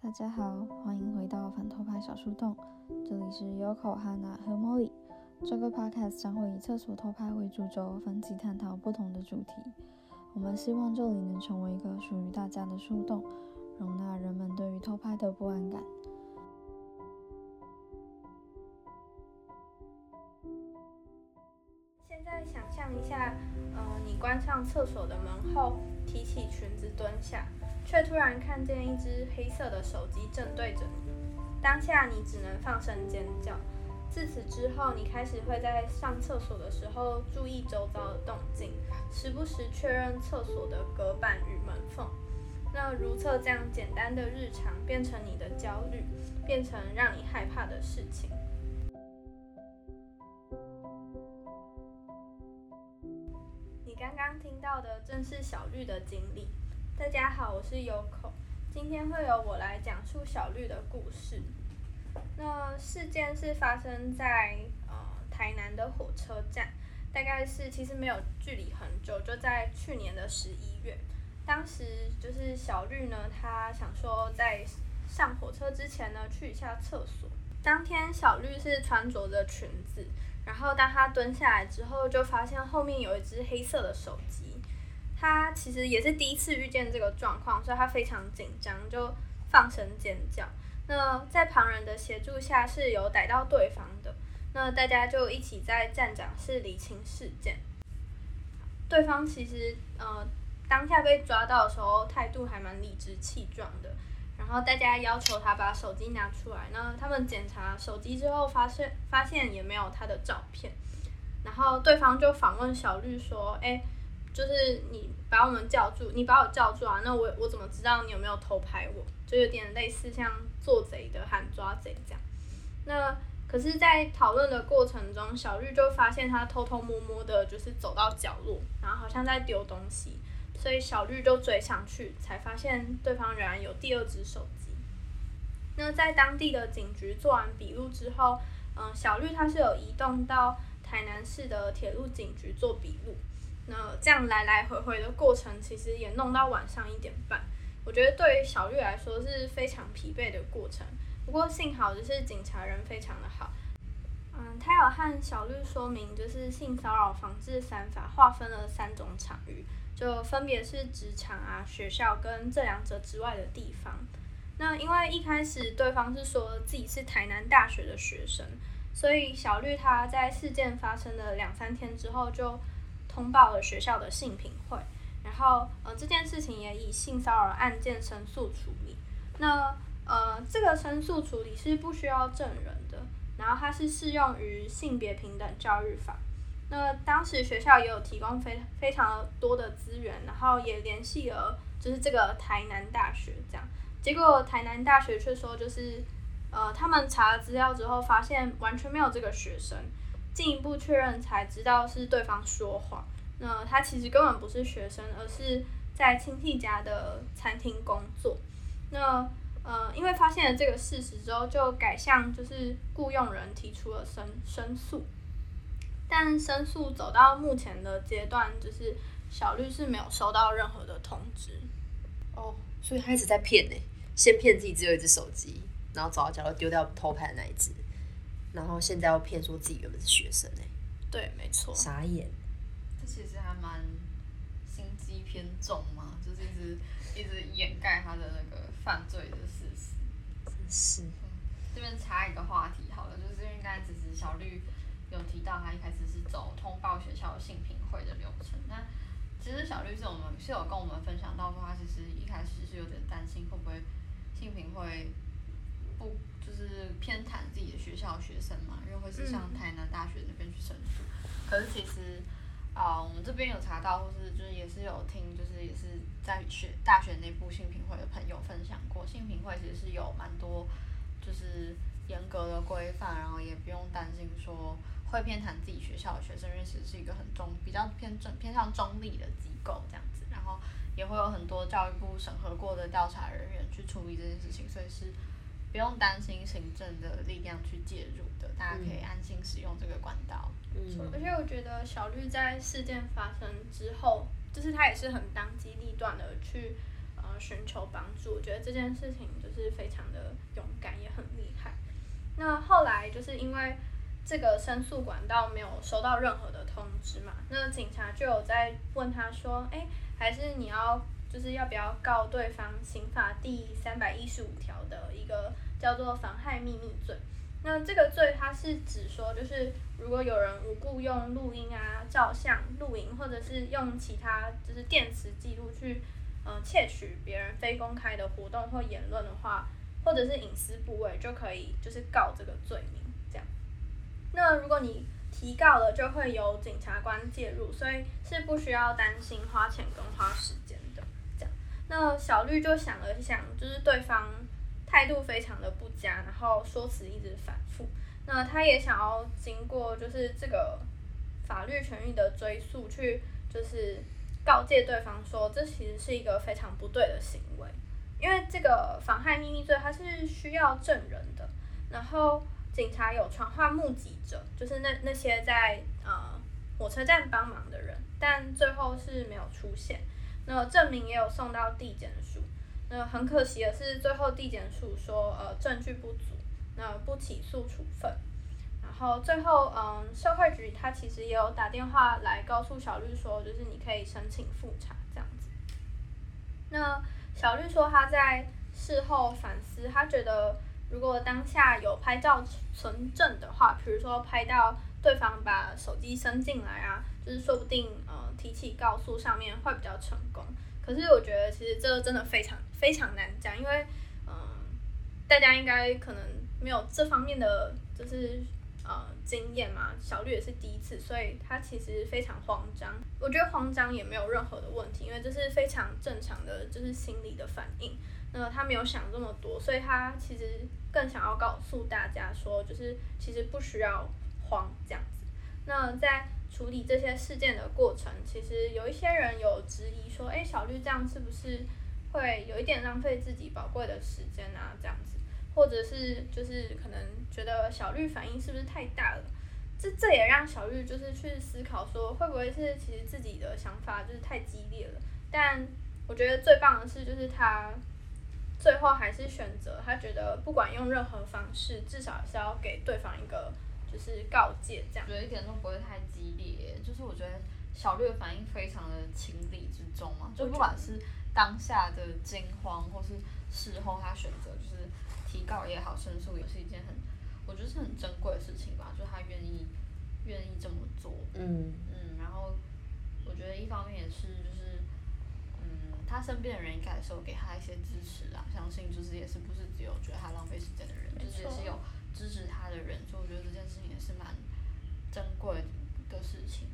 大家好，欢迎回到反偷拍小树洞，这里是 Yoko、Hana 和 Molly。这个 podcast 将会以厕所偷拍为主轴，分期探讨不同的主题。我们希望这里能成为一个属于大家的树洞，容纳人们对于偷拍的不安感。现在想象一下，呃，你关上厕所的门后，提起裙子蹲下，却突然看见一只黑色的手机正对着你。当下你只能放声尖叫。自此之后，你开始会在上厕所的时候注意周遭的动静，时不时确认厕所的隔板与门缝。那如厕这样简单的日常，变成你的焦虑，变成让你害怕的事情。你刚刚听到的正是小绿的经历。大家好，我是 Yoko，今天会由我来讲述小绿的故事。那事件是发生在呃台南的火车站，大概是其实没有距离很久，就在去年的十一月。当时就是小绿呢，她想说在上火车之前呢去一下厕所。当天小绿是穿着着裙子，然后当她蹲下来之后，就发现后面有一只黑色的手机。他其实也是第一次遇见这个状况，所以他非常紧张，就放声尖叫。那在旁人的协助下是有逮到对方的，那大家就一起在站长室理清事件。对方其实呃当下被抓到的时候态度还蛮理直气壮的，然后大家要求他把手机拿出来，那他们检查手机之后发现发现也没有他的照片，然后对方就访问小绿说：“哎，就是你把我们叫住，你把我叫住啊，那我我怎么知道你有没有偷拍我？就有点类似像。”做贼的喊抓贼这样，那可是，在讨论的过程中，小绿就发现他偷偷摸摸的，就是走到角落，然后好像在丢东西，所以小绿就追上去，才发现对方仍然有第二只手机。那在当地的警局做完笔录之后，嗯，小绿他是有移动到台南市的铁路警局做笔录，那这样来来回回的过程，其实也弄到晚上一点半。我觉得对于小绿来说是非常疲惫的过程，不过幸好就是警察人非常的好，嗯，他有和小绿说明，就是性骚扰防治三法划分了三种场域，就分别是职场啊、学校跟这两者之外的地方。那因为一开始对方是说自己是台南大学的学生，所以小绿他在事件发生的两三天之后就通报了学校的性平会。然后，呃，这件事情也以性骚扰案件申诉处理。那，呃，这个申诉处理是不需要证人的，然后它是适用于性别平等教育法。那当时学校也有提供非非常多的资源，然后也联系了就是这个台南大学这样。结果台南大学却说，就是呃，他们查了资料之后，发现完全没有这个学生，进一步确认才知道是对方说谎。那他其实根本不是学生，而是在亲戚家的餐厅工作。那呃，因为发现了这个事实之后，就改向就是雇佣人提出了申申诉。但申诉走到目前的阶段，就是小绿是没有收到任何的通知。哦，所以他一直在骗呢，先骗自己只有一只手机，然后找到角落丢掉偷拍的那一只，然后现在又骗说自己原本是学生呢。对，没错。傻眼。这其实还蛮心机偏重嘛，就是一直一直掩盖他的那个犯罪的事实。是。这边插一个话题好了，就是因为刚才只是小绿有提到，他一开始是走通报学校性评会的流程。那其实小绿是我们是有跟我们分享到说，他其实一开始是有点担心会不会性评会不就是偏袒自己的学校学生嘛，因为会是向台南大学那边去申诉。可是其实。啊，我们这边有查到，或是就是也是有听，就是也是在学大学内部性评会的朋友分享过，性评会其实是有蛮多就是严格的规范，然后也不用担心说会偏袒自己学校的学生，因为其实是一个很中比较偏中偏向中立的机构这样子，然后也会有很多教育部审核过的调查人员去处理这件事情，所以是不用担心行政的力量去介入的，大家可以安心使用这个管道。嗯而且我觉得小绿在事件发生之后，就是他也是很当机立断的去，呃，呃寻求帮助。我觉得这件事情就是非常的勇敢，也很厉害。那后来就是因为这个申诉管道没有收到任何的通知嘛，那警察就有在问他说，哎，还是你要就是要不要告对方刑法第三百一十五条的一个叫做妨害秘密罪？那这个罪它是指说，就是如果有人无故用录音啊、照相、录影，或者是用其他就是电磁记录去，嗯，窃取别人非公开的活动或言论的话，或者是隐私部位，就可以就是告这个罪名这样。那如果你提告了，就会有检察官介入，所以是不需要担心花钱跟花时间。那小绿就想了想，就是对方。态度非常的不佳，然后说辞一直反复。那他也想要经过就是这个法律权益的追诉，去就是告诫对方说，这其实是一个非常不对的行为。因为这个妨害秘密罪，它是需要证人的。然后警察有传唤目击者，就是那那些在呃火车站帮忙的人，但最后是没有出现。那证明也有送到地检署。那很可惜的是，最后地检署说，呃，证据不足，那不起诉处分。然后最后，嗯，社会局他其实也有打电话来告诉小绿说，就是你可以申请复查这样子。那小绿说他在事后反思，他觉得如果当下有拍照存证的话，比如说拍到对方把手机伸进来啊，就是说不定，呃，提起告诉上面会比较成功。可是我觉得其实这真的非常非常难讲，因为嗯，大家应该可能没有这方面的就是呃经验嘛，小绿也是第一次，所以他其实非常慌张。我觉得慌张也没有任何的问题，因为这是非常正常的，就是心理的反应。那他没有想这么多，所以他其实更想要告诉大家说，就是其实不需要慌这样子。那在处理这些事件的过程，其实有一些人有质疑说：“哎，小绿这样是不是会有一点浪费自己宝贵的时间啊？”这样子，或者是就是可能觉得小绿反应是不是太大了？这这也让小绿就是去思考说，会不会是其实自己的想法就是太激烈了？但我觉得最棒的是，就是他最后还是选择，他觉得不管用任何方式，至少是要给对方一个。就是告诫这样，觉得一点都不会太激烈。就是我觉得小绿的反应非常的情理之中嘛，就不管是当下的惊慌，或是事后他选择就是提告也好，申诉也是一件很，我觉得是很珍贵的事情吧。就他愿意愿意这么做，嗯嗯。然后我觉得一方面也是就是，嗯，他身边的人应该也是有给他一些支持啊。相信就是也是不是只有觉得他浪费时间的人，就是也是有。支持他的人，所以我觉得这件事情也是蛮珍贵的事情。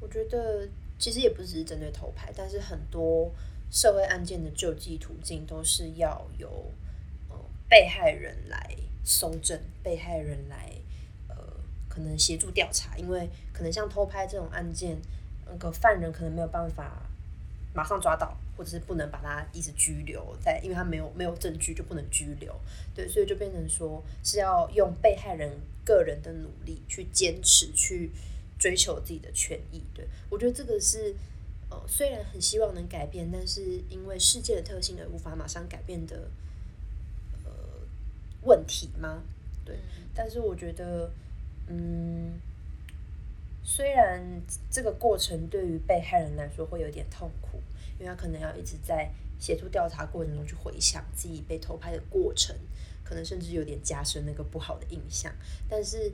我觉得其实也不只是针对偷拍，但是很多社会案件的救济途径都是要由呃被害人来搜证，被害人来呃可能协助调查，因为可能像偷拍这种案件，那个犯人可能没有办法马上抓到。或者是不能把他一直拘留在，因为他没有没有证据就不能拘留，对，所以就变成说是要用被害人个人的努力去坚持去追求自己的权益。对我觉得这个是呃虽然很希望能改变，但是因为世界的特性而无法马上改变的呃问题吗？对，但是我觉得嗯，虽然这个过程对于被害人来说会有点痛苦。因为他可能要一直在协助调查过程中去回想自己被偷拍的过程，可能甚至有点加深那个不好的印象。但是，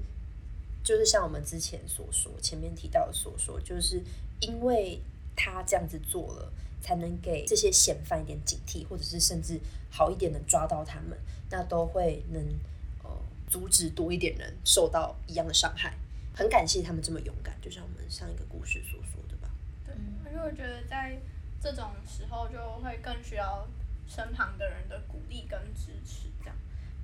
就是像我们之前所说，前面提到的所说，就是因为他这样子做了，才能给这些嫌犯一点警惕，或者是甚至好一点的抓到他们，那都会能呃阻止多一点人受到一样的伤害。很感谢他们这么勇敢，就像我们上一个故事所说的吧。对，因为我觉得在。这种时候就会更需要身旁的人的鼓励跟支持，这样。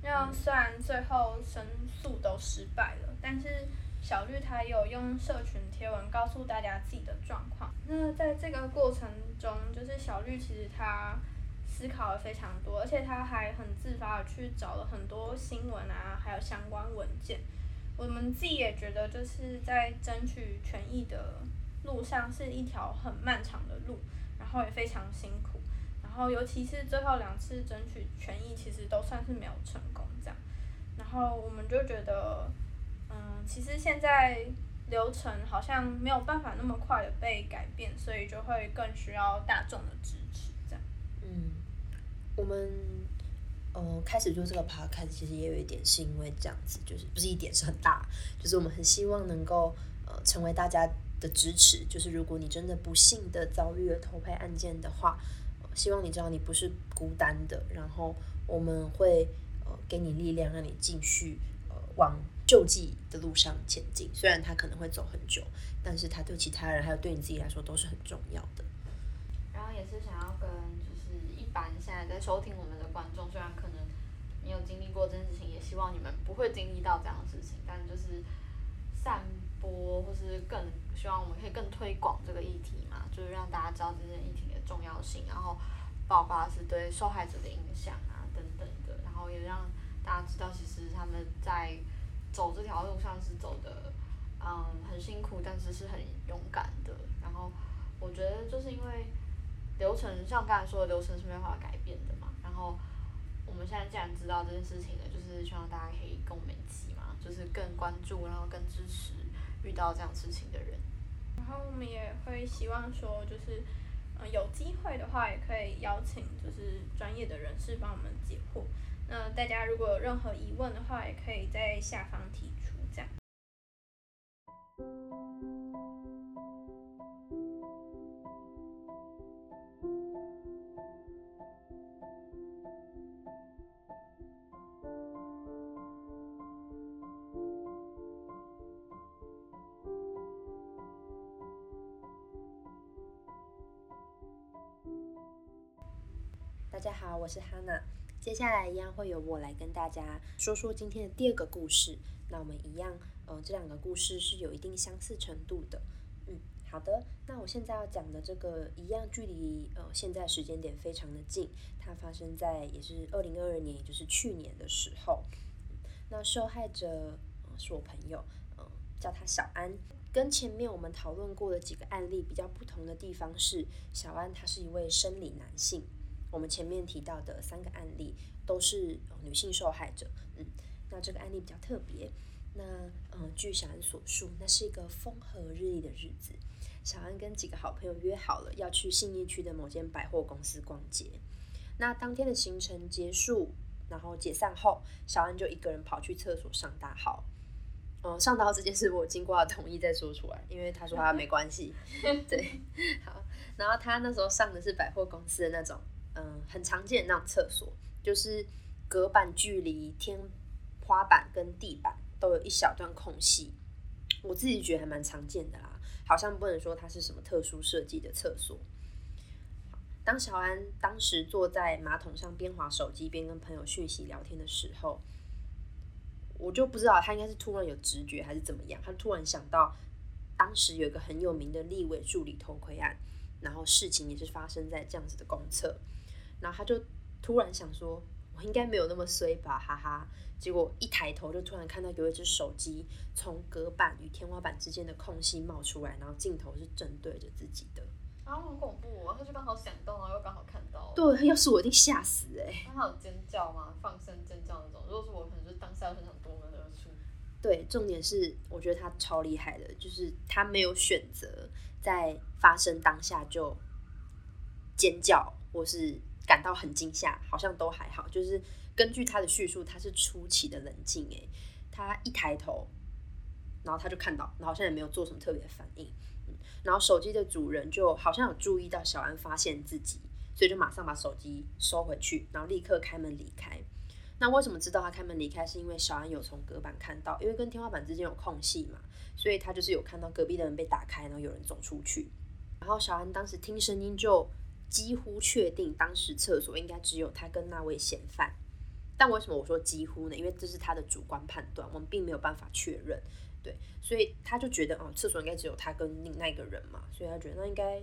那虽然最后申诉都失败了，但是小绿他有用社群贴文告诉大家自己的状况。那在这个过程中，就是小绿其实他思考了非常多，而且他还很自发的去找了很多新闻啊，还有相关文件。我们自己也觉得，就是在争取权益的路上是一条很漫长的路。然后也非常辛苦，然后尤其是最后两次争取权益，其实都算是没有成功这样。然后我们就觉得，嗯，其实现在流程好像没有办法那么快的被改变，所以就会更需要大众的支持这样。嗯，我们呃开始做这个 podcast，其实也有一点是因为这样子，就是不是一点是很大，就是我们很希望能够呃成为大家的支持。就是如果你真的不幸的遭遇了偷拍案件的话，希望你知道你不是孤单的，然后我们会呃给你力量，让你继续呃往救济的路上前进。虽然它可能会走很久，但是它对其他人还有对你自己来说都是很重要的。然后也是想要跟就是一般现在在收听我们观众，虽然可能没有经历过这件事情，也希望你们不会经历到这样的事情，但就是散播或是更希望我们可以更推广这个议题嘛，就是让大家知道这件议题的重要性，然后包括是对受害者的影响啊等等的，然后也让大家知道其实他们在走这条路上是走的嗯很辛苦，但是是很勇敢的，然后我觉得就是因为。流程像刚才说的流程是没办法改变的嘛，然后我们现在既然知道这件事情了，就是希望大家可以跟我们一起嘛，就是更关注，然后更支持遇到这样事情的人。然后我们也会希望说，就是嗯、有机会的话，也可以邀请就是专业的人士帮我们解惑。那大家如果有任何疑问的话，也可以在下方提出这样。大家好，我是哈娜。接下来一样会由我来跟大家说说今天的第二个故事。那我们一样，呃，这两个故事是有一定相似程度的。嗯，好的。那我现在要讲的这个一样，距离呃现在时间点非常的近，它发生在也是二零二二年，也就是去年的时候。那受害者、是我朋友，嗯、叫他小安。跟前面我们讨论过的几个案例比较不同的地方是，小安他是一位生理男性。我们前面提到的三个案例都是女性受害者，嗯，那这个案例比较特别。那嗯，据小安所述，那是一个风和日丽的日子。小安跟几个好朋友约好了要去信义区的某间百货公司逛街。那当天的行程结束，然后解散后，小安就一个人跑去厕所上大号。嗯，上大号这件事我经过他同意再说出来，因为他说他没关系。对，好，然后他那时候上的是百货公司的那种。嗯，很常见的那种厕所，就是隔板距离天花板跟地板都有一小段空隙。我自己觉得还蛮常见的啦，好像不能说它是什么特殊设计的厕所。当小安当时坐在马桶上边划手机边跟朋友讯息聊天的时候，我就不知道他应该是突然有直觉还是怎么样，他突然想到当时有一个很有名的立委助理偷窥案，然后事情也是发生在这样子的公厕。然后他就突然想说，我应该没有那么衰吧，哈哈。结果一抬头就突然看到有一只手机从隔板与天花板之间的空隙冒出来，然后镜头是正对着自己的。啊，很恐怖哦！他就刚好想到，然后又刚好看到。对，要是我一定吓死哎、那他有尖叫吗？放声尖叫那种？如果是我，可能就当下很想夺门而出。对，重点是我觉得他超厉害的，就是他没有选择在发生当下就尖叫或是感到很惊吓，好像都还好。就是根据他的叙述，他是出奇的冷静诶，他一抬头，然后他就看到，然后好像也没有做什么特别的反应。然后手机的主人就好像有注意到小安发现自己，所以就马上把手机收回去，然后立刻开门离开。那为什么知道他开门离开？是因为小安有从隔板看到，因为跟天花板之间有空隙嘛，所以他就是有看到隔壁的门被打开，然后有人走出去。然后小安当时听声音就几乎确定，当时厕所应该只有他跟那位嫌犯。但为什么我说几乎呢？因为这是他的主观判断，我们并没有办法确认。对，所以他就觉得，哦，厕所应该只有他跟另那个人嘛，所以他觉得那应该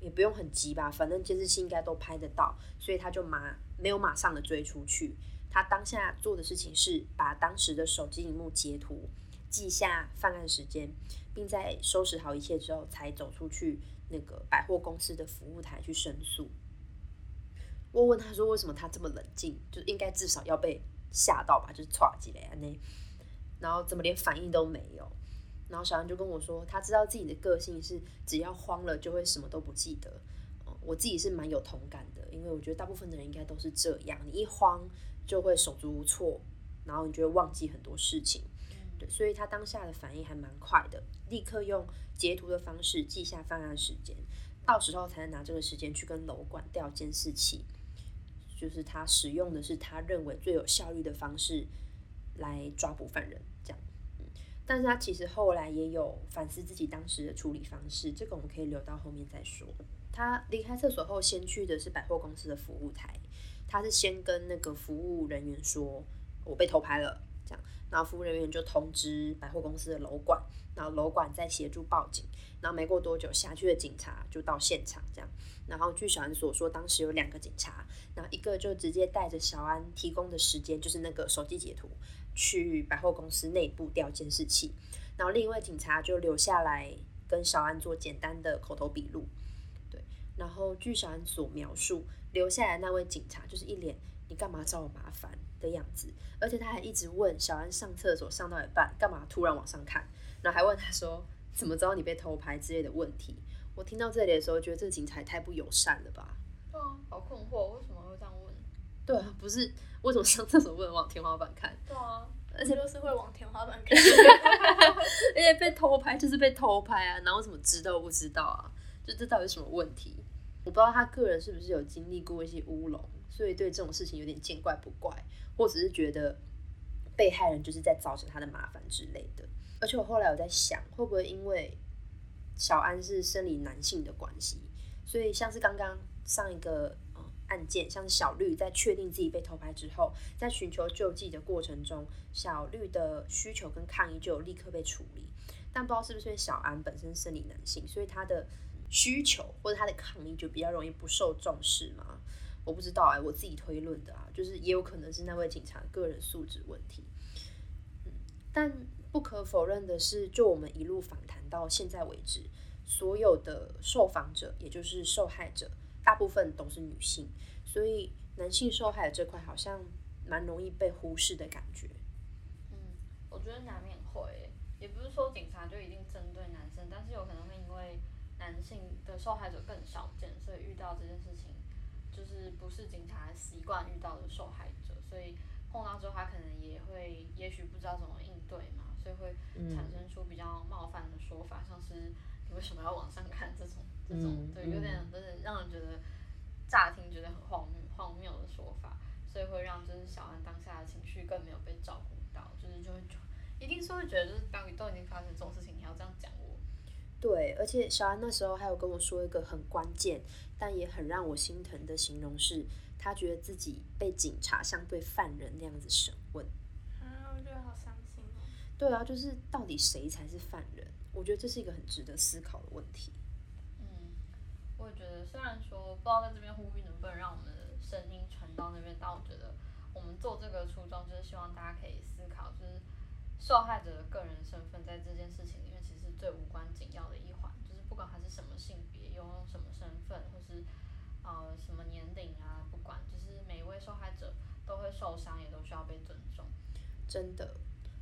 也不用很急吧，反正监视器应该都拍得到，所以他就马没有马上的追出去。他当下做的事情是把当时的手机荧幕截图，记下犯案时间，并在收拾好一切之后，才走出去那个百货公司的服务台去申诉。我问他说为什么他这么冷静，就应该至少要被吓到吧，就是唰几嘞那，然后怎么连反应都没有？然后小安就跟我说，他知道自己的个性是只要慌了就会什么都不记得。我自己是蛮有同感的，因为我觉得大部分的人应该都是这样，你一慌就会手足无措，然后你就会忘记很多事情。对，所以他当下的反应还蛮快的，立刻用截图的方式记下犯案时间，到时候才能拿这个时间去跟楼管调监视器。就是他使用的是他认为最有效率的方式来抓捕犯人，这样。嗯，但是他其实后来也有反思自己当时的处理方式，这个我们可以留到后面再说。他离开厕所后，先去的是百货公司的服务台，他是先跟那个服务人员说：“我被偷拍了。”这样，然后服务人员就通知百货公司的楼管，然后楼管再协助报警。然后没过多久，辖区的警察就到现场，这样。然后据小安所说，当时有两个警察，然后一个就直接带着小安提供的时间，就是那个手机截图，去百货公司内部调监视器。然后另一位警察就留下来跟小安做简单的口头笔录。对，然后据小安所描述，留下来那位警察就是一脸“你干嘛找我麻烦”的样子，而且他还一直问小安上厕所上到一半，干嘛突然往上看，然后还问他说怎么知道你被偷拍之类的问题。我听到这里的时候，觉得这个警察太不友善了吧？对啊，好困惑，为什么会这样问？对啊，不是为什么上厕所不能往天花板看？对啊，而且都是会往天花板看，而且被偷拍就是被偷拍啊，然后怎么知道不知道啊？就这到底什么问题？我不知道他个人是不是有经历过一些乌龙，所以对这种事情有点见怪不怪，或者是觉得被害人就是在造成他的麻烦之类的。而且我后来有在想，会不会因为小安是生理男性的关系，所以像是刚刚上一个呃案件，像小绿在确定自己被偷拍之后，在寻求救济的过程中，小绿的需求跟抗议就立刻被处理。但不知道是不是因为小安本身生理男性，所以他的需求或者他的抗议就比较容易不受重视嘛？我不知道哎，我自己推论的啊，就是也有可能是那位警察个人素质问题。嗯，但。不可否认的是，就我们一路访谈到现在为止，所有的受访者，也就是受害者，大部分都是女性，所以男性受害者这块好像蛮容易被忽视的感觉。嗯，我觉得难免会，也不是说警察就一定针对男生，但是有可能会因为男性的受害者更少见，所以遇到这件事情，就是不是警察习惯遇到的受害者，所以碰到之后他可能也会，也许不知道怎么应对嘛。所以会产生出比较冒犯的说法，像是你为什么要往上看这种这种，对，有点有点让人觉得乍听觉得很荒谬荒谬的说法，所以会让就是小安当下的情绪更没有被照顾到，就是就会一定是会觉得就是当你都已经发生这种事情，你要这样讲我。对，而且小安那时候还有跟我说一个很关键，但也很让我心疼的形容是，他觉得自己被警察像对犯人那样子审问。啊，我觉得好伤心哦对啊，就是到底谁才是犯人？我觉得这是一个很值得思考的问题。嗯，我也觉得，虽然说不知道在这边呼吁能不能让我们的声音传到那边，但我觉得我们做这个初衷就是希望大家可以思考，就是受害者的个人身份在这件事情里面最无关紧要的一环，就是不管他是什么性别，拥有什么身份，或是呃什么年龄啊，不管，就是每一位受害者都会受伤，也都需要被尊重。真的。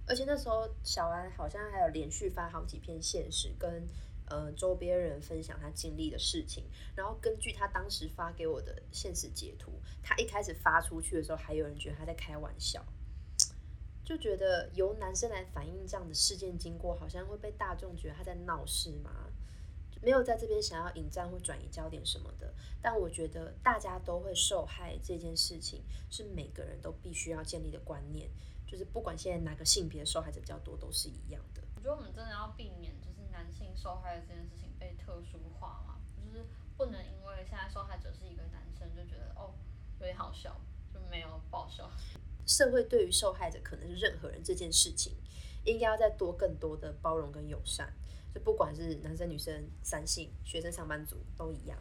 而且那时候小安好像还有连续发好几篇现实，跟呃周边人分享他经历的事情。然后根据他当时发给我的现实截图，他一开始发出去的时候，还有人觉得他在开玩笑，就觉得由男生来反映这样的事件经过，好像会被大众觉得他在闹事吗？没有在这边想要引战或转移焦点什么的。但我觉得大家都会受害这件事情，是每个人都必须要建立的观念。就是不管现在哪个性别的受害者比较多，都是一样的。我觉得我们真的要避免，就是男性受害的这件事情被特殊化嘛，就是不能因为现在受害者是一个男生，就觉得哦有点好笑，就没有爆笑。社会对于受害者可能是任何人这件事情，应该要再多更多的包容跟友善，就不管是男生女生、三性、学生、上班族都一样。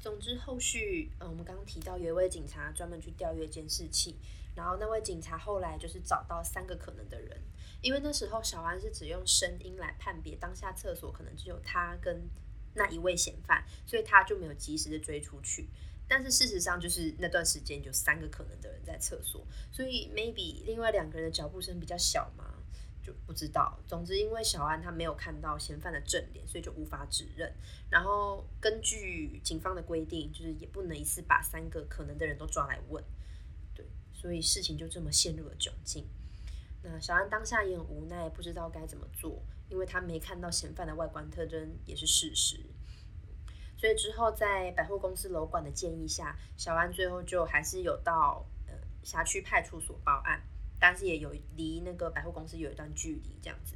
总之，后续呃，我们刚刚提到有一位警察专门去调阅监视器。然后那位警察后来就是找到三个可能的人，因为那时候小安是只用声音来判别当下厕所可能只有他跟那一位嫌犯，所以他就没有及时的追出去。但是事实上就是那段时间有三个可能的人在厕所，所以 maybe 另外两个人的脚步声比较小嘛，就不知道。总之，因为小安他没有看到嫌犯的正脸，所以就无法指认。然后根据警方的规定，就是也不能一次把三个可能的人都抓来问，对，所以事情就这么陷入了窘境。那小安当下也很无奈，不知道该怎么做，因为他没看到嫌犯的外观特征也是事实。所以之后在百货公司楼管的建议下，小安最后就还是有到呃辖区派出所报案，但是也有离那个百货公司有一段距离这样子。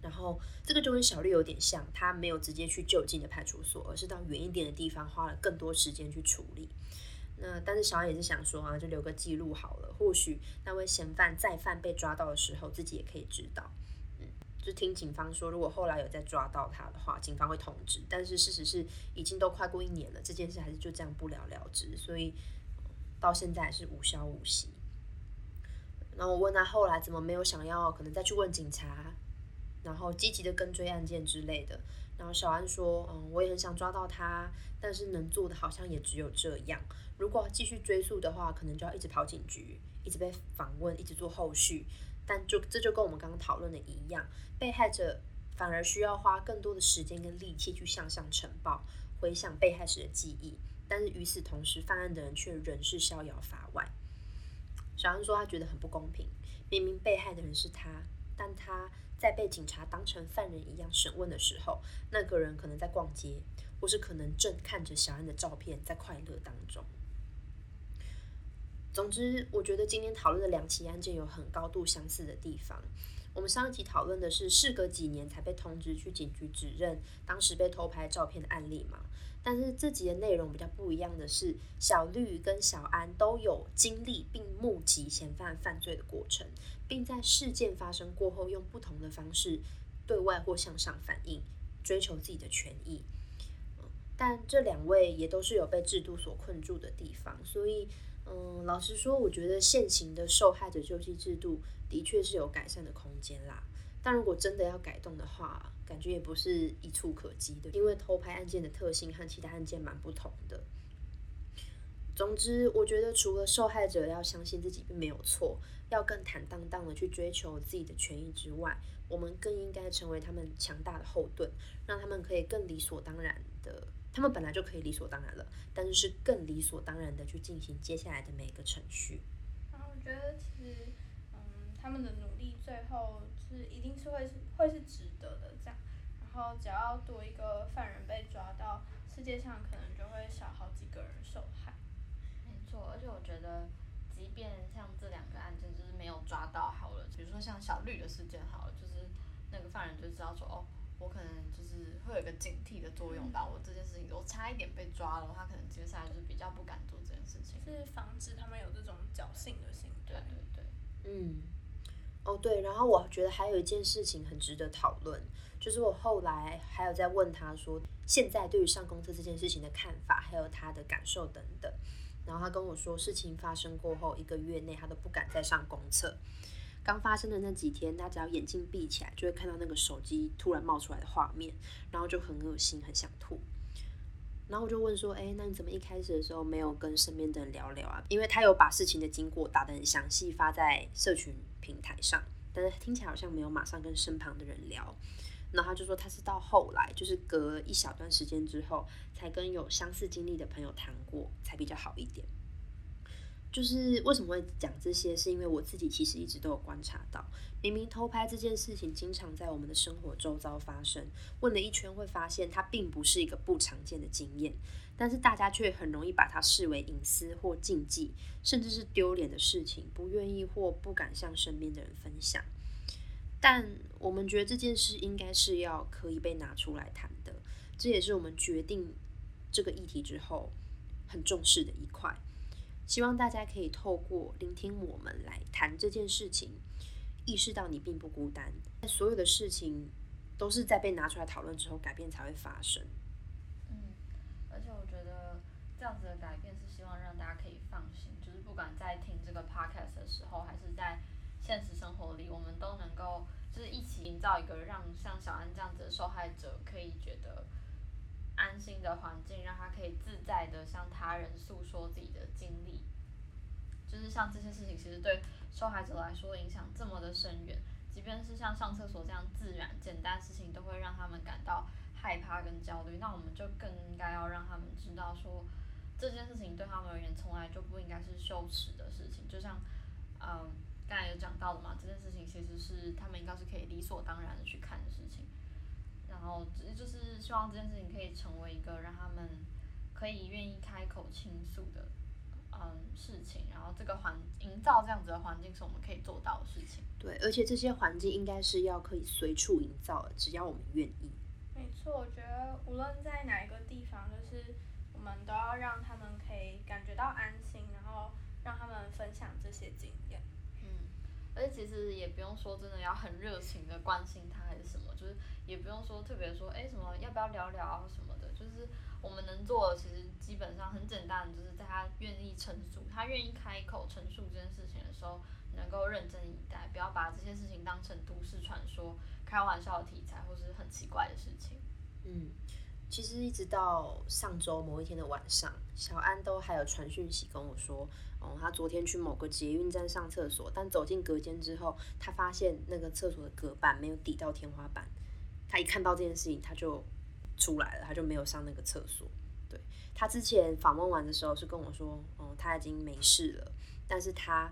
然后这个就跟小绿有点像，他没有直接去就近的派出所，而是到远一点的地方花了更多时间去处理。那但是小安也是想说啊，就留个记录好了，或许那位嫌犯再犯被抓到的时候，自己也可以知道。就听警方说，如果后来有再抓到他的话，警方会通知。但是事实是，已经都快过一年了，这件事还是就这样不了了之，所以到现在是无消无息。然后我问他后来怎么没有想要可能再去问警察，然后积极的跟追案件之类的。然后小安说，嗯，我也很想抓到他，但是能做的好像也只有这样。如果继续追溯的话，可能就要一直跑警局，一直被访问，一直做后续。但就这就跟我们刚刚讨论的一样，被害者反而需要花更多的时间跟力气去向上呈报，回想被害时的记忆。但是与此同时，犯案的人却仍是逍遥法外。小安说他觉得很不公平，明明被害的人是他，但他在被警察当成犯人一样审问的时候，那个人可能在逛街，或是可能正看着小安的照片在快乐当中。总之，我觉得今天讨论的两起案件有很高度相似的地方。我们上一集讨论的是事隔几年才被通知去警局指认当时被偷拍照片的案例嘛？但是这集的内容比较不一样的是，小绿跟小安都有经历并目击嫌犯犯罪的过程，并在事件发生过后用不同的方式对外或向上反映，追求自己的权益。但这两位也都是有被制度所困住的地方，所以。嗯，老实说，我觉得现行的受害者救济制度的确是有改善的空间啦。但如果真的要改动的话，感觉也不是一触可及的，因为偷拍案件的特性和其他案件蛮不同的。总之，我觉得除了受害者要相信自己并没有错，要更坦荡荡的去追求自己的权益之外，我们更应该成为他们强大的后盾，让他们可以更理所当然的。他们本来就可以理所当然了，但是是更理所当然的去进行接下来的每一个程序。然后我觉得其实，嗯，他们的努力最后是一定是会是会是值得的这样。然后只要多一个犯人被抓到，世界上可能就会少好几个人受害。没错，而且我觉得，即便像这两个案件就是没有抓到好了，比如说像小绿的事件好了，就是那个犯人就知道说哦。我可能就是会有一个警惕的作用吧。我这件事情，我差一点被抓了，他可能接下来就是比较不敢做这件事情。是防止他们有这种侥幸的心对对对。嗯。哦对，然后我觉得还有一件事情很值得讨论，就是我后来还有在问他说，现在对于上公厕这件事情的看法，还有他的感受等等。然后他跟我说，事情发生过后一个月内，他都不敢再上公厕。刚发生的那几天，他只要眼睛闭起来，就会看到那个手机突然冒出来的画面，然后就很恶心，很想吐。然后我就问说：“哎，那你怎么一开始的时候没有跟身边的人聊聊啊？因为他有把事情的经过打得很详细，发在社群平台上，但是听起来好像没有马上跟身旁的人聊。然后他就说他是到后来，就是隔一小段时间之后，才跟有相似经历的朋友谈过，才比较好一点。”就是为什么会讲这些，是因为我自己其实一直都有观察到，明明偷拍这件事情经常在我们的生活周遭发生，问了一圈会发现它并不是一个不常见的经验，但是大家却很容易把它视为隐私或禁忌，甚至是丢脸的事情，不愿意或不敢向身边的人分享。但我们觉得这件事应该是要可以被拿出来谈的，这也是我们决定这个议题之后很重视的一块。希望大家可以透过聆听我们来谈这件事情，意识到你并不孤单。所有的事情都是在被拿出来讨论之后，改变才会发生。嗯，而且我觉得这样子的改变是希望让大家可以放心，就是不管在听这个 podcast 的时候，还是在现实生活里，我们都能够就是一起营造一个让像小安这样子的受害者可以觉得安心的环境，让他可以自在的向他人诉说自己的经历。就是像这些事情，其实对受害者来说影响这么的深远，即便是像上厕所这样自然简单事情，都会让他们感到害怕跟焦虑。那我们就更应该要让他们知道，说这件事情对他们而言从来就不应该是羞耻的事情。就像，嗯，刚才有讲到的嘛，这件事情其实是他们应该是可以理所当然的去看的事情。然后，就是希望这件事情可以成为一个让他们可以愿意开口倾诉的。嗯，事情，然后这个环营造这样子的环境是我们可以做到的事情。对，而且这些环境应该是要可以随处营造的，只要我们愿意。没错，我觉得无论在哪一个地方，就是我们都要让他们可以感觉到安心，然后让他们分享这些经验。而且其实也不用说真的要很热情的关心他还是什么，就是也不用说特别说，哎，什么要不要聊聊什么的，就是。我们能做的其实基本上很简单，就是在他愿意陈述、他愿意开口陈述这件事情的时候，能够认真以待，不要把这些事情当成都市传说、开玩笑的题材或是很奇怪的事情。嗯，其实一直到上周某一天的晚上，小安都还有传讯息跟我说，哦，他昨天去某个捷运站上厕所，但走进隔间之后，他发现那个厕所的隔板没有抵到天花板，他一看到这件事情，他就。出来了，他就没有上那个厕所。对他之前访问完的时候是跟我说，哦，他已经没事了。但是他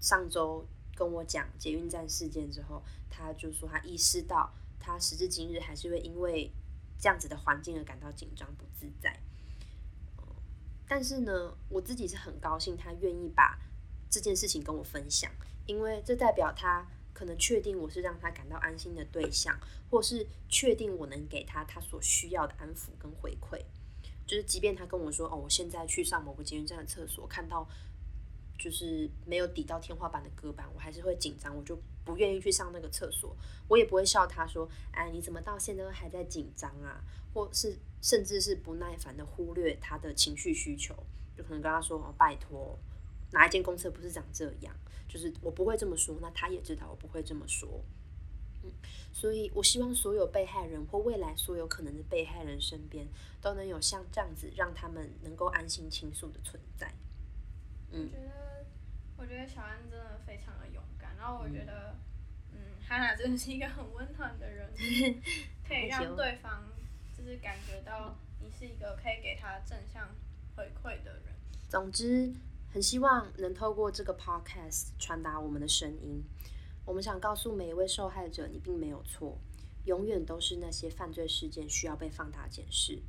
上周跟我讲捷运站事件之后，他就说他意识到，他时至今日还是会因为这样子的环境而感到紧张不自在。但是呢，我自己是很高兴，他愿意把这件事情跟我分享，因为这代表他。可能确定我是让他感到安心的对象，或是确定我能给他他所需要的安抚跟回馈。就是即便他跟我说：“哦，我现在去上某个捷运站的厕所，看到就是没有抵到天花板的隔板，我还是会紧张，我就不愿意去上那个厕所。我也不会笑他说：‘哎，你怎么到现在还在紧张啊？’或是甚至是不耐烦的忽略他的情绪需求，就可能跟他说：‘哦，拜托，哪一间公厕不是长这样？’就是我不会这么说，那他也知道我不会这么说，嗯，所以我希望所有被害人或未来所有可能的被害人身边都能有像这样子让他们能够安心倾诉的存在。嗯，我觉得，我觉得小安真的非常的勇，然后我觉得，嗯，哈娜真的是一个很温暖的人，可以让对方就是感觉到你是一个可以给他正向回馈的人。总之。很希望能透过这个 podcast 传达我们的声音。我们想告诉每一位受害者，你并没有错，永远都是那些犯罪事件需要被放大检视。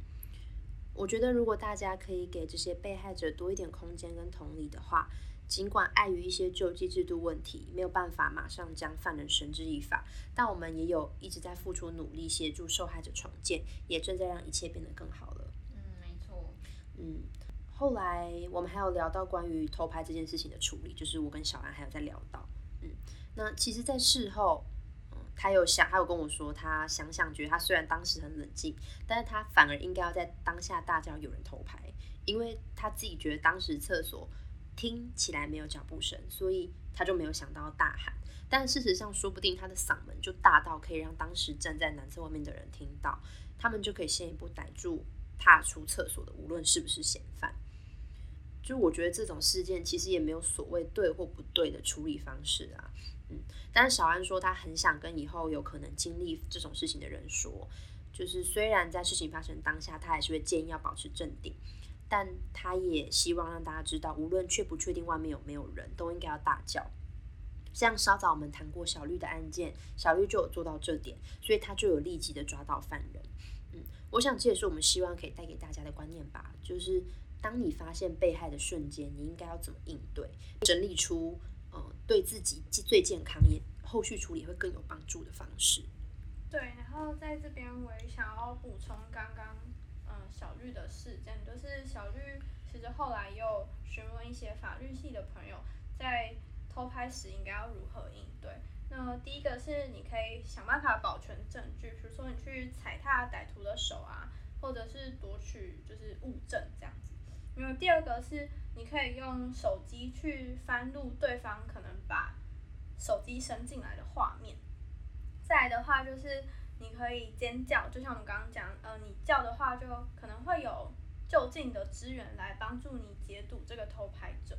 我觉得，如果大家可以给这些被害者多一点空间跟同理的话，尽管碍于一些救济制度问题，没有办法马上将犯人绳之以法，但我们也有一直在付出努力，协助受害者重建，也正在让一切变得更好了。嗯，没错。嗯。后来我们还有聊到关于偷拍这件事情的处理，就是我跟小安还有在聊到，嗯，那其实，在事后，嗯，他有想，他有跟我说，他想想觉得他虽然当时很冷静，但是他反而应该要在当下大叫有人偷拍，因为他自己觉得当时厕所听起来没有脚步声，所以他就没有想到大喊，但事实上，说不定他的嗓门就大到可以让当时站在男厕外面的人听到，他们就可以先一步逮住踏出厕所的，无论是不是嫌犯。就我觉得这种事件其实也没有所谓对或不对的处理方式啊，嗯，但是小安说他很想跟以后有可能经历这种事情的人说，就是虽然在事情发生当下，他还是会建议要保持镇定，但他也希望让大家知道，无论确不确定外面有没有人，都应该要大叫。像稍早我们谈过小绿的案件，小绿就有做到这点，所以他就有立即的抓到犯人。嗯，我想这也是我们希望可以带给大家的观念吧，就是。当你发现被害的瞬间，你应该要怎么应对？整理出呃对自己最健康也后续处理会更有帮助的方式。对，然后在这边我也想要补充刚刚小绿的事件，就是小绿其实后来又询问一些法律系的朋友，在偷拍时应该要如何应对。那第一个是你可以想办法保全证据，比如说你去踩踏歹徒的手啊，或者是夺取就是物证这样子。因为第二个是，你可以用手机去翻录对方可能把手机伸进来的画面。再来的话就是，你可以尖叫，就像我们刚刚讲，呃，你叫的话就可能会有就近的支援来帮助你解堵这个偷拍者。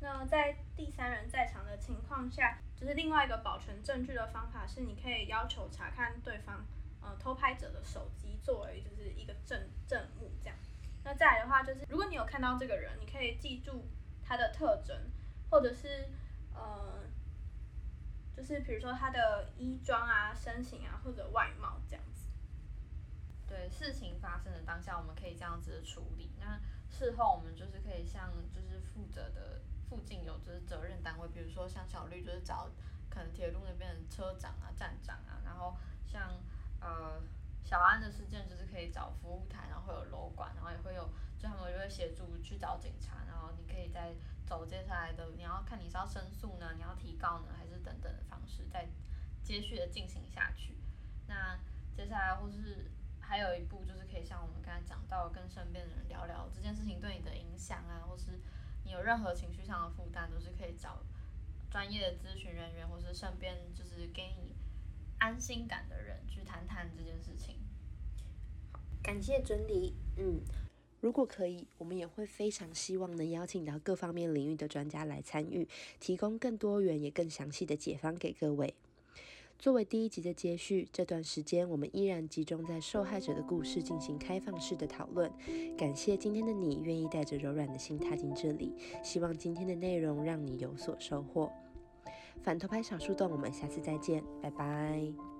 那在第三人在场的情况下，就是另外一个保存证据的方法是，你可以要求查看对方呃偷拍者的手机，作为就是一个证证物这样。那再来的话，就是如果你有看到这个人，你可以记住他的特征，或者是呃，就是比如说他的衣装啊、身形啊，或者外貌这样子。对事情发生的当下，我们可以这样子的处理。那事后我们就是可以向就是负责的附近有就是责任单位，比如说像小绿就是找可能铁路那边的车长啊、站长啊，然后像呃小安的事件就是可以找服务台，然后会有楼管，然后也会有就他们就会协助去找警察，然后你可以再走接下来的，你要看你是要申诉呢，你要提告呢，还是等的方式再接续的进行下去。那接下来或是还有一步就是可以像我们刚才讲到，跟身边的人聊聊这件事情对你的影响啊，或是你有任何情绪上的负担，都是可以找专业的咨询人员，或是身边就是给你安心感的人去谈谈这件事情。感谢整理，嗯，如果可以，我们也会非常希望能邀请到各方面领域的专家来参与，提供更多元也更详细的解方给各位。作为第一集的接续，这段时间我们依然集中在受害者的故事进行开放式的讨论。感谢今天的你愿意带着柔软的心踏进这里，希望今天的内容让你有所收获。反偷拍小树洞，我们下次再见，拜拜。